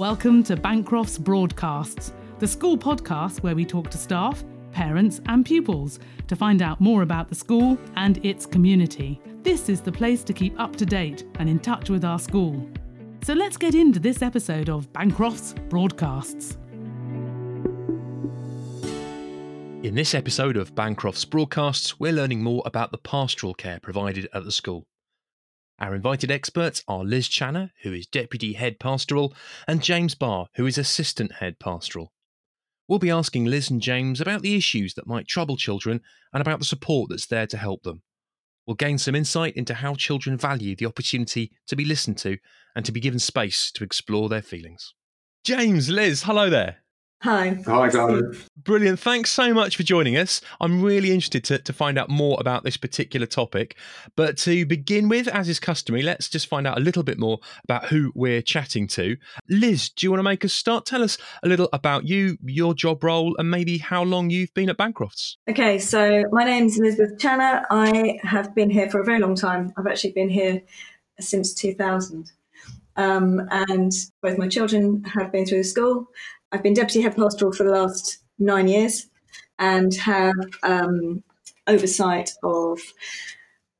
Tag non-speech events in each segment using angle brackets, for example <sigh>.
Welcome to Bancroft's Broadcasts, the school podcast where we talk to staff, parents, and pupils to find out more about the school and its community. This is the place to keep up to date and in touch with our school. So let's get into this episode of Bancroft's Broadcasts. In this episode of Bancroft's Broadcasts, we're learning more about the pastoral care provided at the school. Our invited experts are Liz Channer, who is Deputy Head Pastoral, and James Barr, who is Assistant Head Pastoral. We'll be asking Liz and James about the issues that might trouble children and about the support that's there to help them. We'll gain some insight into how children value the opportunity to be listened to and to be given space to explore their feelings. James, Liz, hello there. Hi. Hi, David. Brilliant. Thanks so much for joining us. I'm really interested to, to find out more about this particular topic. But to begin with, as is customary, let's just find out a little bit more about who we're chatting to. Liz, do you want to make us start? Tell us a little about you, your job role, and maybe how long you've been at Bancrofts. Okay, so my name's Elizabeth Channer. I have been here for a very long time. I've actually been here since 2000. Um, and both my children have been through the school. I've been deputy head pastoral for the last nine years and have um, oversight of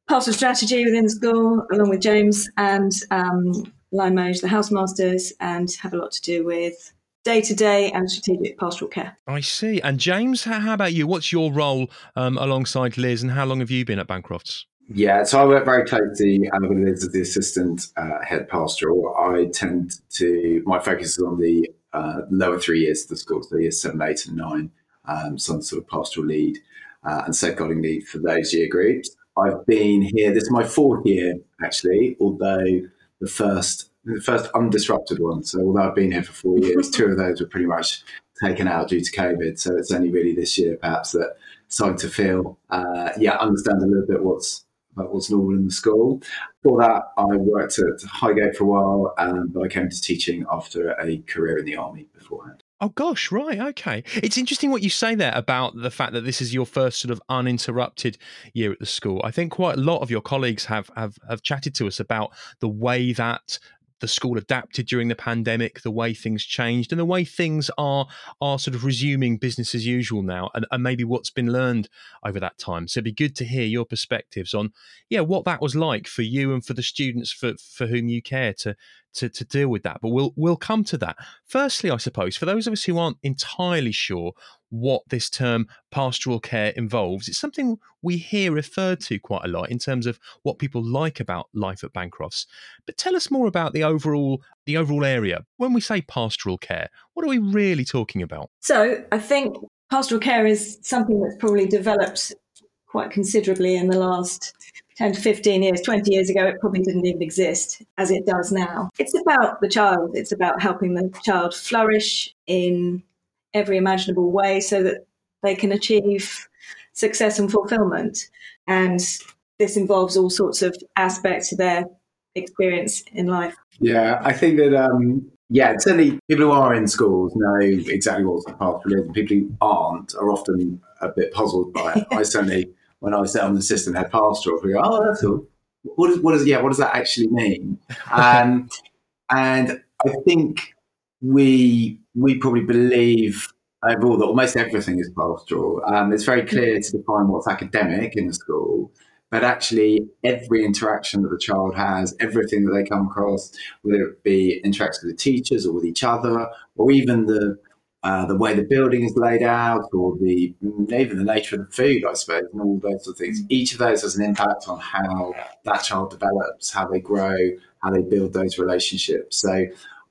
pastoral strategy within the school, along with James, and um, line manage the housemasters and have a lot to do with day to day and strategic pastoral care. I see. And James, how about you? What's your role um, alongside Liz, and how long have you been at Bancrofts? Yeah, so I work very closely um, with Liz as the assistant uh, head pastoral. I tend to, my focus is on the uh, lower three years of the school, so years seven, eight, and nine. Um, some sort of pastoral lead uh, and safeguarding lead for those year groups. I've been here. This is my fourth year actually, although the first the first undisrupted one. So although I've been here for four years, <laughs> two of those were pretty much taken out due to COVID. So it's only really this year perhaps that starting to feel uh, yeah understand a little bit what's what's normal in the school. Before that, I worked at Highgate for a while, um, but I came to teaching after a career in the army beforehand. Oh gosh, right, okay. It's interesting what you say there about the fact that this is your first sort of uninterrupted year at the school. I think quite a lot of your colleagues have have, have chatted to us about the way that the school adapted during the pandemic, the way things changed, and the way things are are sort of resuming business as usual now, and, and maybe what's been learned over that time. So it'd be good to hear your perspectives on, yeah, what that was like for you and for the students for for whom you care to to, to deal with that. But we'll we'll come to that. Firstly, I suppose, for those of us who aren't entirely sure what this term pastoral care involves, it's something we hear referred to quite a lot in terms of what people like about life at Bancrofts. But tell us more about the overall the overall area. When we say pastoral care, what are we really talking about? So I think pastoral care is something that's probably developed quite considerably in the last 10 to 15 years, 20 years ago, it probably didn't even exist as it does now. It's about the child, it's about helping the child flourish in every imaginable way so that they can achieve success and fulfillment. And this involves all sorts of aspects of their experience in life. Yeah, I think that, um, yeah, certainly people who are in schools know exactly what path is, and people who aren't are often a bit puzzled by it. I certainly when I was there on the assistant head pastoral, we go, oh, that's cool. What, is, what does yeah? What does that actually mean? <laughs> Um, and I think we we probably believe overall that almost everything is pastoral. Um, it's very clear to define what's academic in a school, but actually every interaction that the child has, everything that they come across, whether it be interacts with the teachers or with each other, or even the uh, the way the building is laid out, or the even the nature of the food, I suppose, and all those sort of things. Mm. Each of those has an impact on how that child develops, how they grow, how they build those relationships. So,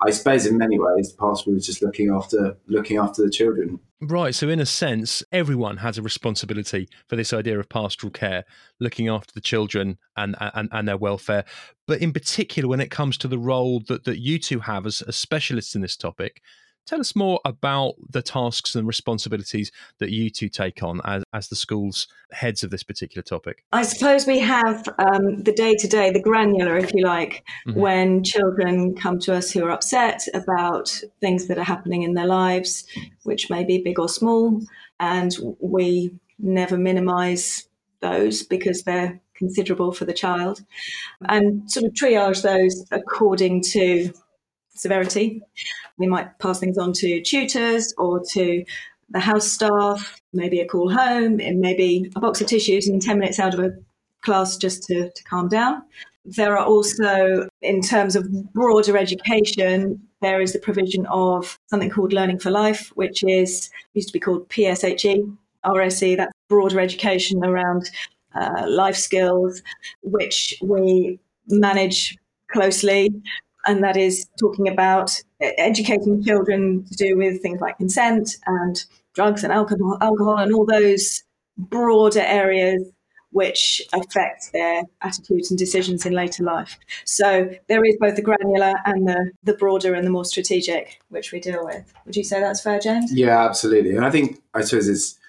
I suppose in many ways, the pastoral is just looking after looking after the children. Right. So, in a sense, everyone has a responsibility for this idea of pastoral care, looking after the children and and, and their welfare. But in particular, when it comes to the role that, that you two have as, as specialists in this topic, Tell us more about the tasks and responsibilities that you two take on as, as the school's heads of this particular topic. I suppose we have um, the day to day, the granular, if you like, mm-hmm. when children come to us who are upset about things that are happening in their lives, which may be big or small. And we never minimize those because they're considerable for the child and sort of triage those according to severity. We might pass things on to tutors or to the house staff, maybe a call home, it may be a box of tissues and 10 minutes out of a class just to, to calm down. There are also, in terms of broader education, there is the provision of something called Learning for Life, which is used to be called PSHE, RSE, that's broader education around uh, life skills, which we manage closely. And that is talking about educating children to do with things like consent and drugs and alcohol, alcohol and all those broader areas which affect their attitudes and decisions in later life. So there is both the granular and the, the broader and the more strategic, which we deal with. Would you say that's fair, James? Yeah, absolutely. And I think, I suppose it's,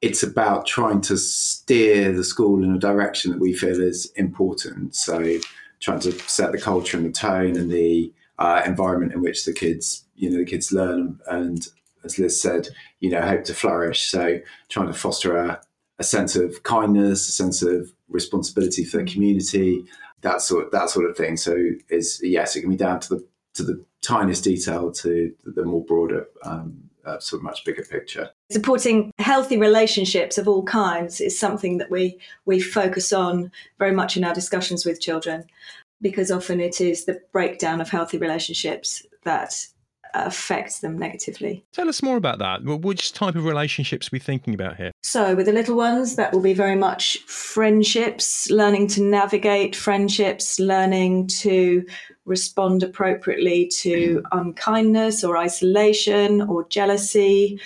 it's about trying to steer the school in a direction that we feel is important. So trying to set the culture and the tone and the uh, environment in which the kids, you know, the kids learn and, as Liz said, you know, hope to flourish. So trying to foster a, a sense of kindness, a sense of responsibility for the community, that sort that sort of thing. So is yes, it can be down to the to the tiniest detail to the more broader um, uh, sort of much bigger picture. Supporting healthy relationships of all kinds is something that we we focus on very much in our discussions with children, because often it is the breakdown of healthy relationships that affects them negatively. Tell us more about that. Which type of relationships are we thinking about here? So, with the little ones, that will be very much friendships, learning to navigate friendships, learning to respond appropriately to unkindness or isolation or jealousy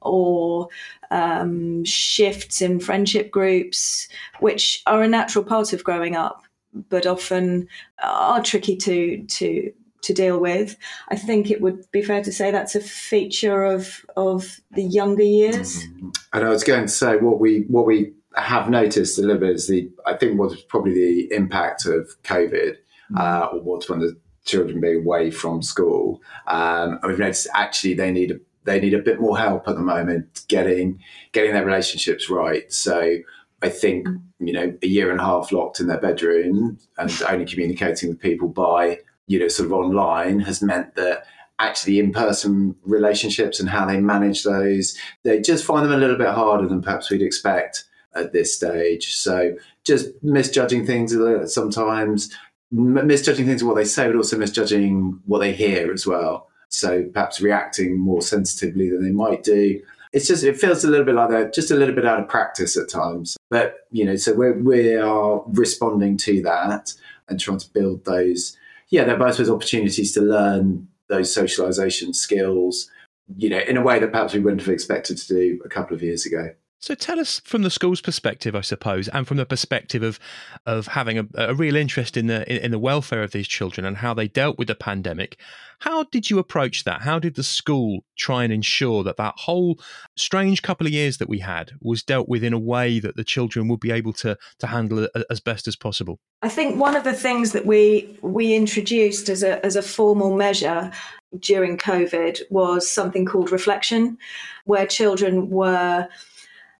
or um, shifts in friendship groups, which are a natural part of growing up, but often are tricky to to to deal with. I think it would be fair to say that's a feature of of the younger years. Mm-hmm. And I was going to say what we what we have noticed a little bit is the I think was probably the impact of COVID mm-hmm. uh, or what's when the children being away from school. Um, and we've noticed actually they need a they need a bit more help at the moment getting getting their relationships right. So I think mm-hmm. you know a year and a half locked in their bedroom and only communicating with people by you know, sort of online has meant that actually in-person relationships and how they manage those, they just find them a little bit harder than perhaps we'd expect at this stage. So just misjudging things sometimes, misjudging things of what they say, but also misjudging what they hear as well. So perhaps reacting more sensitively than they might do. It's just it feels a little bit like that, just a little bit out of practice at times. But you know, so we we are responding to that and trying to build those yeah, they're both those opportunities to learn those socialization skills, you know, in a way that perhaps we wouldn't have expected to do a couple of years ago. So tell us from the school's perspective, I suppose, and from the perspective of of having a, a real interest in the in, in, the welfare of these children and how they dealt with the pandemic. How did you approach that? How did the school try and ensure that that whole strange couple of years that we had was dealt with in a way that the children would be able to to handle it uh, as best as possible? I think one of the things that we we introduced as a as a formal measure during COVID was something called reflection, where children were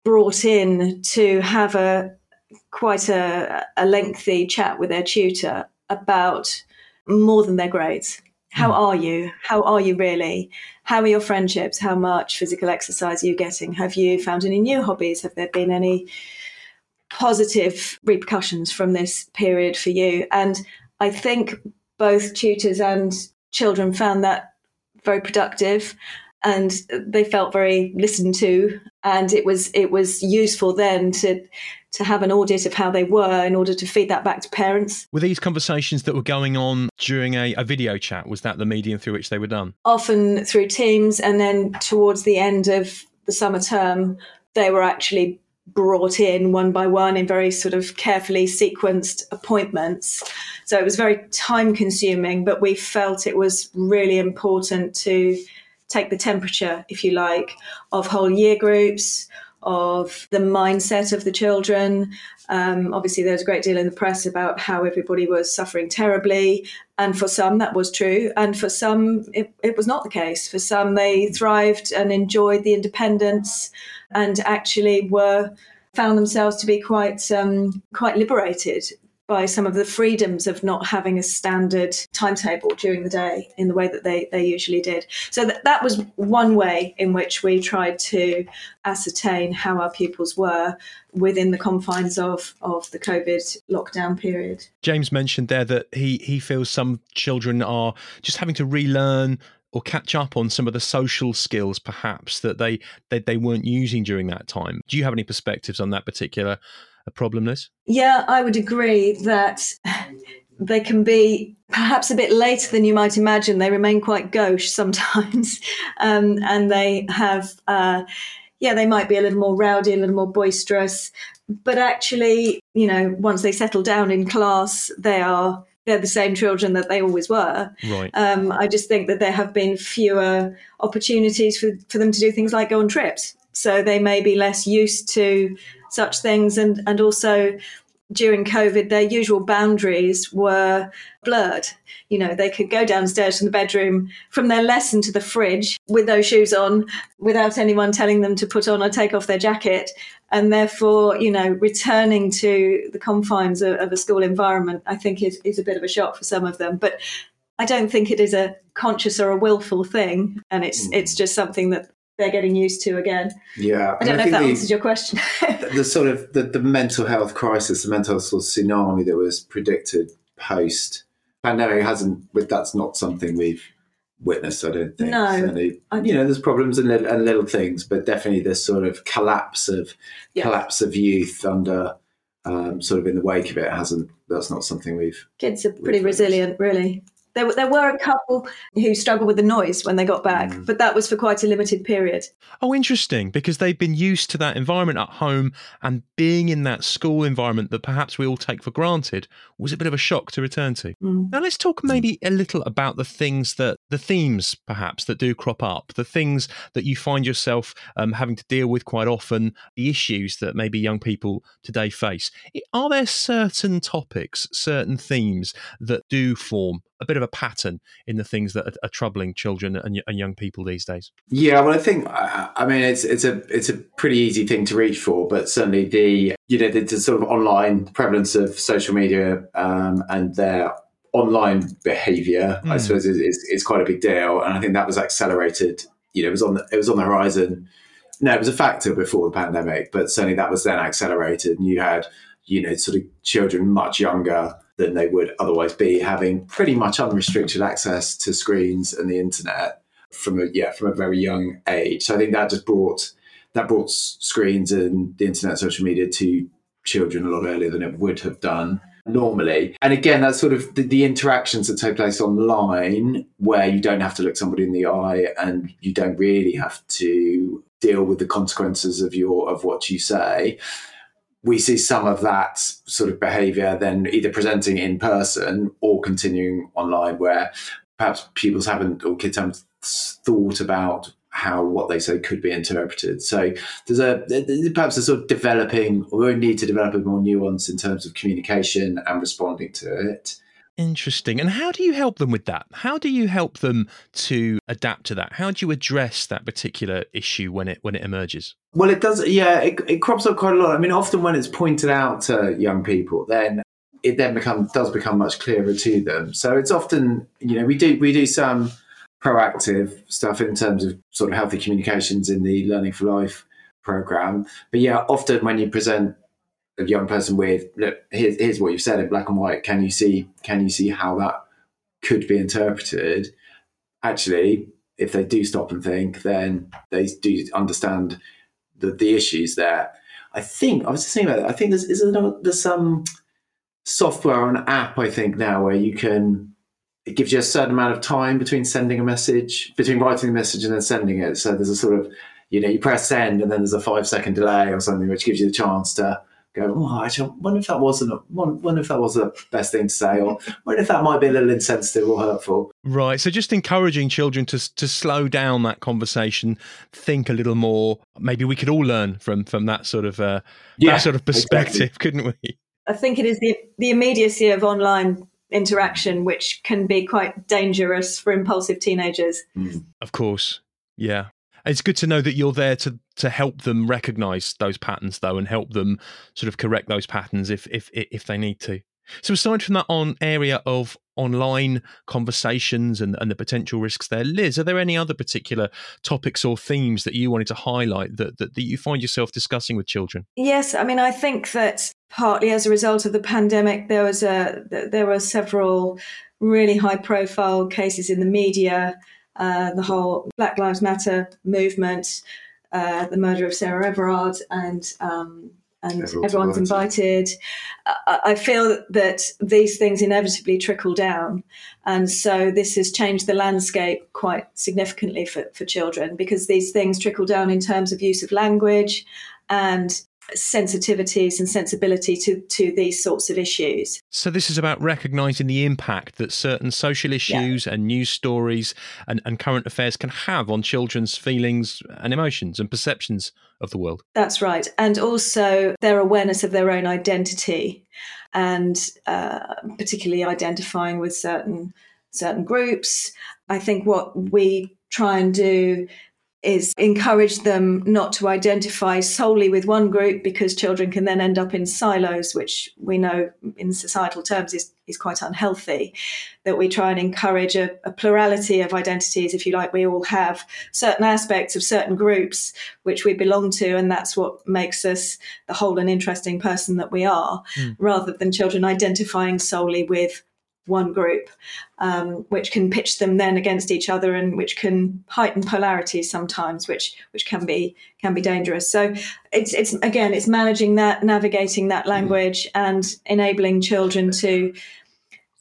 brought in to have a quite a, a lengthy chat with their tutor about more than their grades. How mm. are you? How are you really? How are your friendships? How much physical exercise are you getting? Have you found any new hobbies? Have there been any positive repercussions from this period for you? And I think both tutors and children found that very productive and they felt very listened to and it was it was useful then to to have an audit of how they were in order to feed that back to parents. Were these conversations that were going on during a, a video chat? Was that the medium through which they were done? Often through Teams, and then towards the end of the summer term, they were actually brought in one by one in very sort of carefully sequenced appointments. So it was very time consuming, but we felt it was really important to take the temperature, if you like, of whole year groups, of the mindset of the children. Um, obviously, there was a great deal in the press about how everybody was suffering terribly. And for some, that was true. And for some, it, it was not the case. For some, they thrived and enjoyed the independence and actually were found themselves to be quite um, quite liberated by some of the freedoms of not having a standard timetable during the day in the way that they, they usually did. So that, that was one way in which we tried to ascertain how our pupils were within the confines of, of the COVID lockdown period. James mentioned there that he, he feels some children are just having to relearn or catch up on some of the social skills perhaps that they, they they weren't using during that time. Do you have any perspectives on that particular a problem, Liz? Yeah, I would agree that they can be perhaps a bit later than you might imagine. They remain quite gauche sometimes, <laughs> um, and they have, uh, yeah, they might be a little more rowdy, a little more boisterous. But actually, you know, once they settle down in class, they are they're the same children that they always were. Right. Um, I just think that there have been fewer opportunities for, for them to do things like go on trips. So they may be less used to such things. And, and also during COVID, their usual boundaries were blurred. You know, they could go downstairs from the bedroom from their lesson to the fridge with those shoes on without anyone telling them to put on or take off their jacket. And therefore, you know, returning to the confines of, of a school environment, I think is, is a bit of a shock for some of them. But I don't think it is a conscious or a willful thing. And it's, mm. it's just something that they're getting used to again. Yeah, I don't know I if that the, answers your question. <laughs> the sort of the, the mental health crisis, the mental health sort of tsunami that was predicted post pandemic hasn't. But that's not something we've witnessed. I don't think. No, Certainly, you know, there's problems and little, and little things, but definitely this sort of collapse of yeah. collapse of youth under. Um, sort of in the wake of it hasn't that's not something we've kids are pretty resilient really there, there were a couple who struggled with the noise when they got back, mm. but that was for quite a limited period. Oh, interesting, because they've been used to that environment at home and being in that school environment that perhaps we all take for granted was a bit of a shock to return to. Mm. Now, let's talk maybe a little about the things that, the themes perhaps that do crop up, the things that you find yourself um, having to deal with quite often, the issues that maybe young people today face. Are there certain topics, certain themes that do form a bit of a pattern in the things that are, are troubling children and, and, young people these days? Yeah, well, I think I mean it's it's a it's a pretty easy thing to reach for, but certainly the you know the, the sort of online prevalence of social media um, and their online behaviour, mm. I hmm. suppose, is, is, is quite a big deal, and I think that was accelerated. You know, it was on the, it was on the horizon. No, it was a factor before the pandemic, but certainly that was then accelerated, and you had you know sort of children much younger than they would otherwise be, having pretty much unrestricted access to screens and the internet from a yeah from a very young age. So I think that just brought that brought screens and the internet, social media to children a lot earlier than it would have done normally. And again, that's sort of the, the, interactions that take place online where you don't have to look somebody in the eye and you don't really have to deal with the consequences of your of what you say we see some of that sort of behavior then either presenting in person or continuing online where perhaps pupils haven't or kids haven't thought about how what they say could be interpreted. So there's a perhaps a sort of developing or we need to develop a more nuance in terms of communication and responding to it. Interesting. And how do you help them with that? How do you help them to adapt to that? How do you address that particular issue when it when it emerges? Well, it does. Yeah, it, it crops up quite a lot. I mean, often when it's pointed out to young people, then it then becomes does become much clearer to them. So it's often you know we do we do some proactive stuff in terms of sort of healthy communications in the Learning for Life program. But yeah, often when you present a young person with look here's, here's what you've said in black and white. Can you see can you see how that could be interpreted? Actually if they do stop and think then they do understand the, the issues there. I think i was just saying about it. i think there's is there, there's some software or an app i think now where you can it gives you a certain amount of time between sending a message between writing the message and then sending it. So there's a sort of you know you press send and then there's a five second delay or something which gives you the chance to go, oh, actually, I wonder if that wasn't, a, wonder if that was the best thing to say, or wonder if that might be a little insensitive or hurtful. Right. So just encouraging children to to slow down that conversation, think a little more. Maybe we could all learn from from that sort of uh, yeah, that sort of perspective, exactly. <laughs> couldn't we? I think it is the the immediacy of online interaction which can be quite dangerous for impulsive teenagers. Mm. Of course. Yeah. It's good to know that you're there to to help them recognize those patterns though and help them sort of correct those patterns if if if they need to. So aside from that on area of online conversations and, and the potential risks there, Liz, are there any other particular topics or themes that you wanted to highlight that, that, that you find yourself discussing with children? Yes, I mean I think that partly as a result of the pandemic there was a there were several really high profile cases in the media, uh, the whole Black Lives Matter movement, uh, the murder of Sarah Everard and um, and everyone's, everyone's invited. I feel that these things inevitably trickle down. And so this has changed the landscape quite significantly for, for children because these things trickle down in terms of use of language and sensitivities and sensibility to, to these sorts of issues. So, this is about recognizing the impact that certain social issues yeah. and news stories and, and current affairs can have on children's feelings and emotions and perceptions of the world. That's right. And also their awareness of their own identity and uh, particularly identifying with certain certain groups. I think what we try and do is encourage them not to identify solely with one group because children can then end up in silos, which we know in societal terms is, is quite unhealthy. That we try and encourage a, a, plurality of identities, if you like. We all have certain aspects of certain groups which we belong to, and that's what makes us the whole and interesting person that we are, mm. rather than children identifying solely with one group, um, which can pitch them then against each other and which can heighten polarity sometimes, which which can be can be dangerous. So it's it's again it's managing that, navigating that mm. language, and enabling children to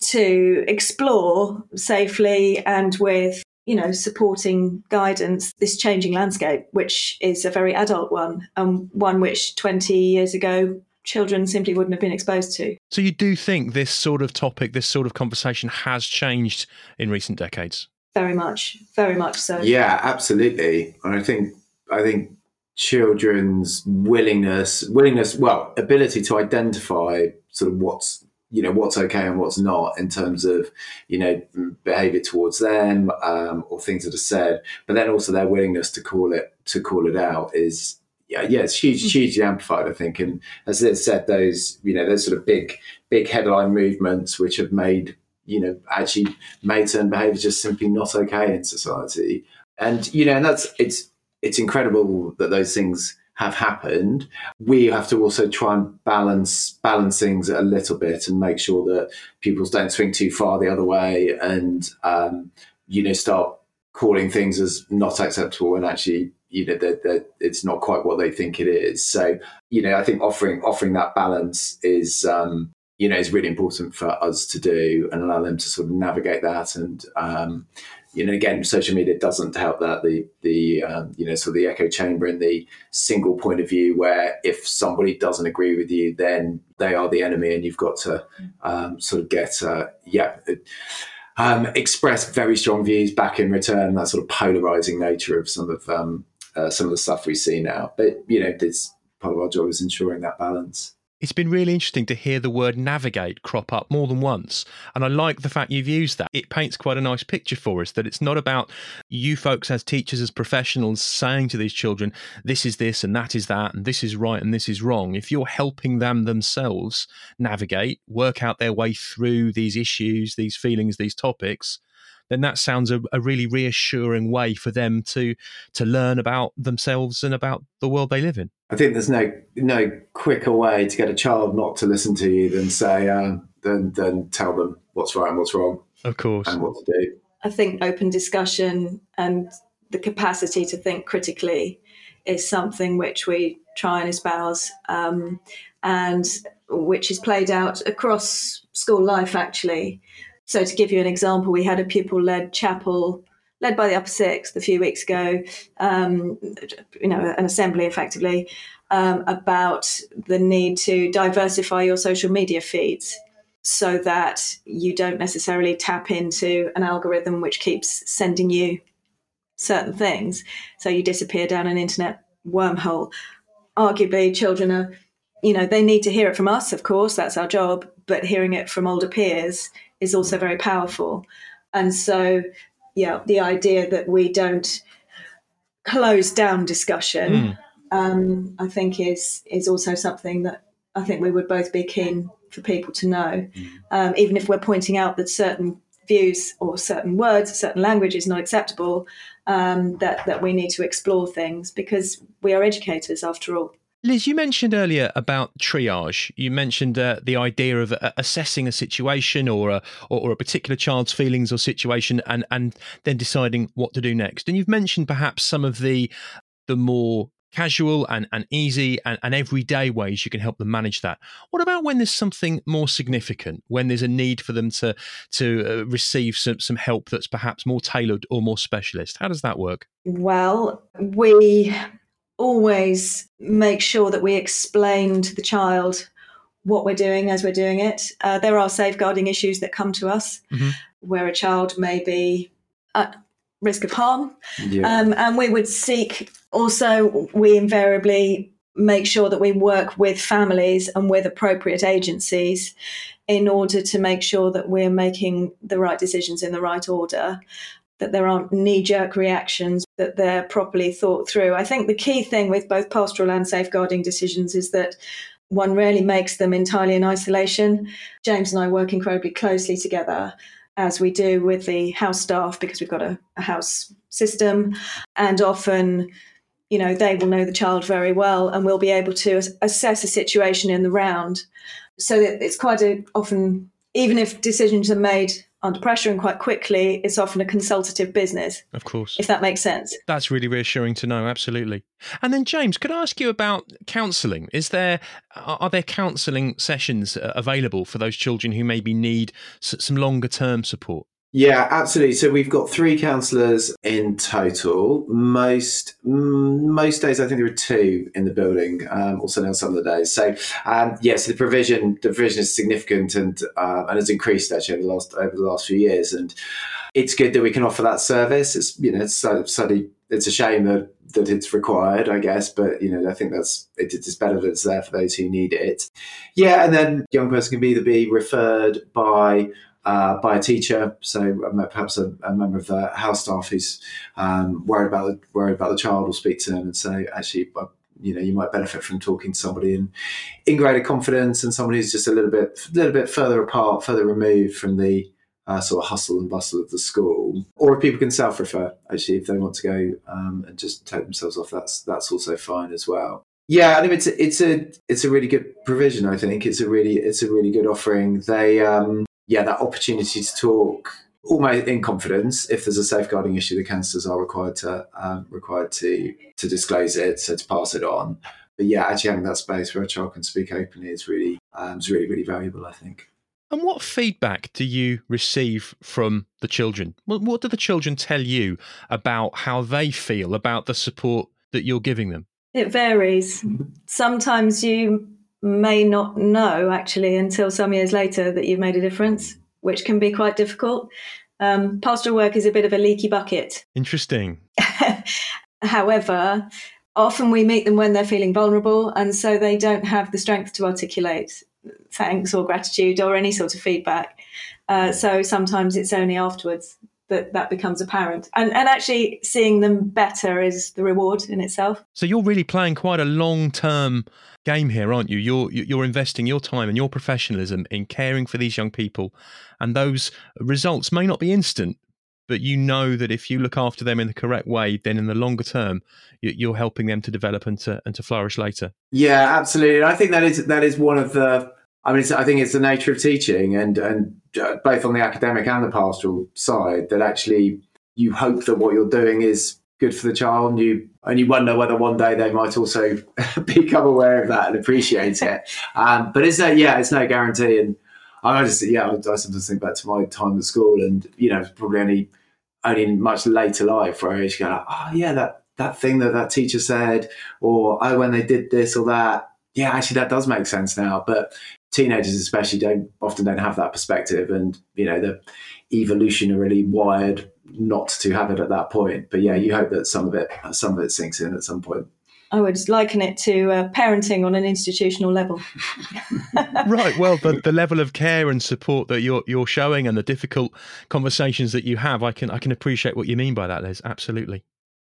to explore safely and with you know supporting guidance this changing landscape which is a very adult one and one which 20 years ago children simply wouldn't have been exposed to. So you do think this sort of topic, this sort of conversation has changed in recent decades? Very much, very much so. Yeah, absolutely. And I think I think children's willingness willingness well ability to identify sort of what's you know what's okay and what's not in terms of you know behavior towards them um, or things that are said but then also their willingness to call it to call it out is yeah, yeah, it's huge, mm. hugely amplified, I think. And as I said, those, you know, those sort of big, big headline movements which have made, you know, actually made certain behaviour just simply not okay in society. And, you know, and that's, it's, it's incredible that those things have happened. We have to also try and balance, balance things a little bit and make sure that people don't swing too far the other way and, um, you know, start calling things as not acceptable and actually you know that that it's not quite what they think it is. So you know, I think offering offering that balance is um, you know is really important for us to do and allow them to sort of navigate that. And um, you know, again, social media doesn't help that. The the um, you know sort of the echo chamber and the single point of view where if somebody doesn't agree with you, then they are the enemy, and you've got to um, sort of get uh, yeah. Um, express very strong views back in return. That sort of polarizing nature of some of um, uh, some of the stuff we see now. But you know, it's part of our job is ensuring that balance. It's been really interesting to hear the word navigate crop up more than once. And I like the fact you've used that. It paints quite a nice picture for us that it's not about you folks as teachers, as professionals, saying to these children, this is this and that is that, and this is right and this is wrong. If you're helping them themselves navigate, work out their way through these issues, these feelings, these topics, then that sounds a, a really reassuring way for them to to learn about themselves and about the world they live in. I think there's no no quicker way to get a child not to listen to you than say uh, than than tell them what's right and what's wrong. Of course, and what to do. I think open discussion and the capacity to think critically is something which we try and espouse, um, and which is played out across school life actually. So, to give you an example, we had a pupil led chapel led by the upper sixth a few weeks ago, um, you know, an assembly effectively, um, about the need to diversify your social media feeds so that you don't necessarily tap into an algorithm which keeps sending you certain things. So you disappear down an internet wormhole. Arguably, children are, you know, they need to hear it from us, of course, that's our job, but hearing it from older peers is also very powerful. And so, yeah, the idea that we don't close down discussion, mm. um, I think, is is also something that I think we would both be keen for people to know, um, even if we're pointing out that certain views or certain words, certain language is not acceptable, um, that, that we need to explore things because we are educators after all. Liz, you mentioned earlier about triage. You mentioned uh, the idea of uh, assessing a situation or a or, a particular child's feelings or situation, and and then deciding what to do next. And you've mentioned perhaps some of the the more casual and, and easy and, and everyday ways you can help them manage that. What about when there's something more significant, when there's a need for them to to uh, receive some, some help that's perhaps more tailored or more specialist? How does that work? Well, we always make sure that we explain to the child what we're doing as we're doing it. Uh, there are safeguarding issues that come to us mm-hmm. where a child may be at risk of harm. Yeah. Um, and we would seek also, we invariably make sure that we work with families and with appropriate agencies in order to make sure that we're making the right decisions in the right order, that there aren't knee jerk reactions, that they're properly thought through. I think the key thing with both pastoral and safeguarding decisions is that one rarely makes them entirely in isolation. James and I work incredibly closely together as we do with the house staff because we've got a, a house system and often you know they will know the child very well and will be able to assess a situation in the round so that it's quite a, often even if decisions are made under pressure and quite quickly it's often a consultative business of course. if that makes sense. That's really reassuring to know absolutely. And then james could i ask you about counselling? Is there are there counselling sessions uh, available for those children who maybe need some longer term support yeah, absolutely. So we've got three counsellors in total. Most most days, I think there are two in the building. Um, also on some of the days. So um, yes, yeah, so the provision the provision is significant and uh, and has increased actually over the last over the last few years. And it's good that we can offer that service. It's you know it's slightly it's a shame that that it's required, I guess, but you know I think that's it, it's better that it's there for those who need it. Yeah, and then young person can either be referred by uh, by a teacher, so perhaps a, a, member of the house staff who's um, worried about the, worried about the child will speak to them and say, actually, you know, you might benefit from talking to somebody in, in greater confidence and somebody who's just a little bit little bit further apart, further removed from the uh, sort of hustle and bustle of the school. Or if people can self-refer, actually, if they want to go um, and just take themselves off, that's that's also fine as well. Yeah, I mean it's a, it's a it's a really good provision. I think it's a really it's a really good offering. They um, yeah, that opportunity to talk almost in confidence. If there's a safeguarding issue, the counsellors are required to um, required to to disclose it, so to pass it on. But yeah, actually having that space where a child can speak openly is really um, is really really valuable. I think. And what feedback do you receive from the children? What, what do the children tell you about how they feel about the support that you're giving them? It varies. Sometimes you may not know actually until some years later that you've made a difference, which can be quite difficult. Um, pastoral work is a bit of a leaky bucket. Interesting. <laughs> However, often we meet them when they're feeling vulnerable, and so they don't have the strength to articulate thanks or gratitude or any sort of feedback. Uh, so sometimes it's only afterwards that that becomes apparent. And, and actually seeing them better is the reward in itself. So you're really playing quite a long term game here, aren't you? You're you're investing your time and your professionalism in caring for these young people, and those results may not be instant, but you know that if you look after them in the correct way, then in the longer term, you're helping them to develop and to and to flourish later. Yeah, absolutely. I think that is that is one of the. I mean, I think it's the nature of teaching, and and uh, both on the academic and the pastoral side, that actually you hope that what you're doing is good for the child, and you and you wonder whether one day they might also <laughs> become aware of that and appreciate it. Um, but it's no, yeah, it's no guarantee. And I just, yeah, I, sometimes think back to my time at school, and you know, probably only only in much later life where I to go, like, oh yeah, that that thing that that teacher said, or oh when they did this or that. Yeah, actually, that does make sense now. But teenagers, especially, don't often don't have that perspective, and you know, the evolutionarily wired not to have it at that point. But yeah, you hope that some of it some of it sinks in at some point. I would liken it to uh, parenting on an institutional level. <laughs> right. Well, the, the level of care and support that you're you're showing and the difficult conversations that you have, I can I can appreciate what you mean by that, Les. Absolutely.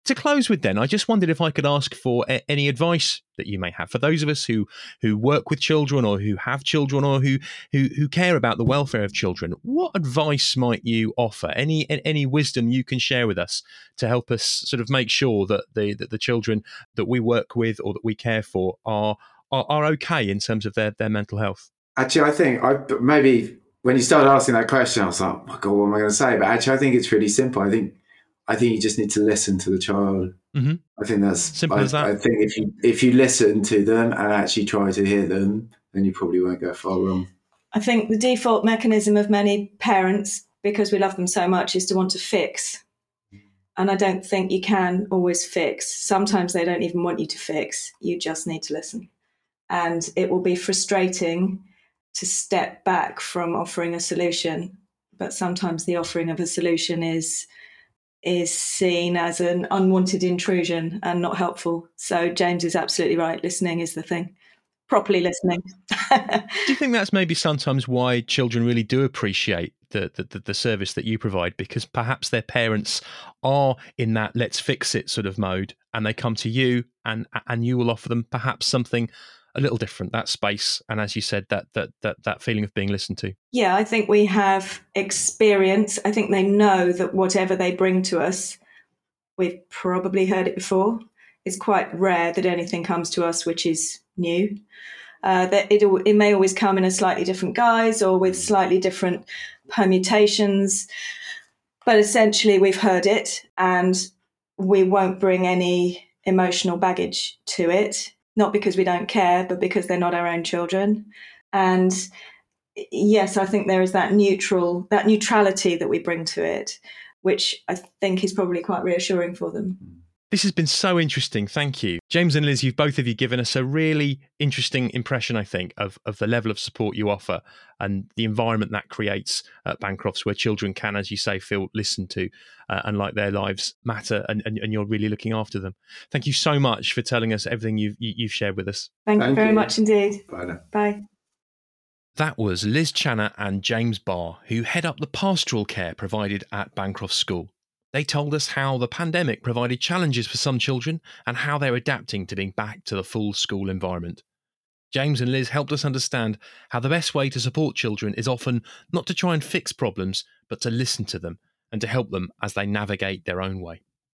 To close with then i just wondered if i could ask for a- any advice that you may have for those of us who who work with children or who have children or who who, who care about the welfare of children. What advice might you offer? Any any wisdom you can share with us to help us sort of make sure that the that the children that we work with or that we care for are are, are okay in terms of their their mental health? Actually i think i maybe when you started asking that question i was like oh my god what am i going to say? But actually i think it's really simple. I think I think you just need to listen to the child. Mm-hmm. I think that's simple I, as that. I think if you if you listen to them and actually try to hear them, then you probably won't go far wrong. I think the default mechanism of many parents, because we love them so much, is to want to fix. And I don't think you can always fix. Sometimes they don't even want you to fix. You just need to listen. And it will be frustrating to step back from offering a solution. But sometimes the offering of a solution is is seen as an unwanted intrusion and not helpful. So James is absolutely right. Listening is the thing. Properly listening. <laughs> do you think that's maybe sometimes why children really do appreciate the, the, the service that you provide because perhaps their parents are in that let's fix it sort of mode and they come to you and and you will offer them perhaps something a little different that space and as you said that that that that feeling of being listened to. Yeah i think we have experience i think they know that whatever they bring to us we've probably heard it before it's quite rare that anything comes to us which is new. Uh, that it, it may always come in a slightly different guise or with slightly different permutations but essentially we've heard it and we won't bring any emotional baggage to it not because we don't care, but because they're not our own children. And yes, I think there is that neutral, that neutrality that we bring to it, which I think is probably quite reassuring for them. Hmm. This has been so interesting. Thank you. James and Liz, you've both of you given us a really interesting impression, I think, of, of the level of support you offer and the environment that creates at Bancrofts where children can, as you say, feel listened to uh, and like their lives matter and, and, and, you're really looking after them. Thank you so much for telling us everything you've, you've shared with us. Thank, Thank you very you. much indeed. Bye now. Bye. That was Liz Channer and James Barr, who head up the pastoral care provided at Bancroft School. They told us how the pandemic provided challenges for some children and how they're adapting to being back to the full school environment. James and Liz helped us understand how the best way to support children is often not to try and fix problems, but to listen to them and to help them as they navigate their own way.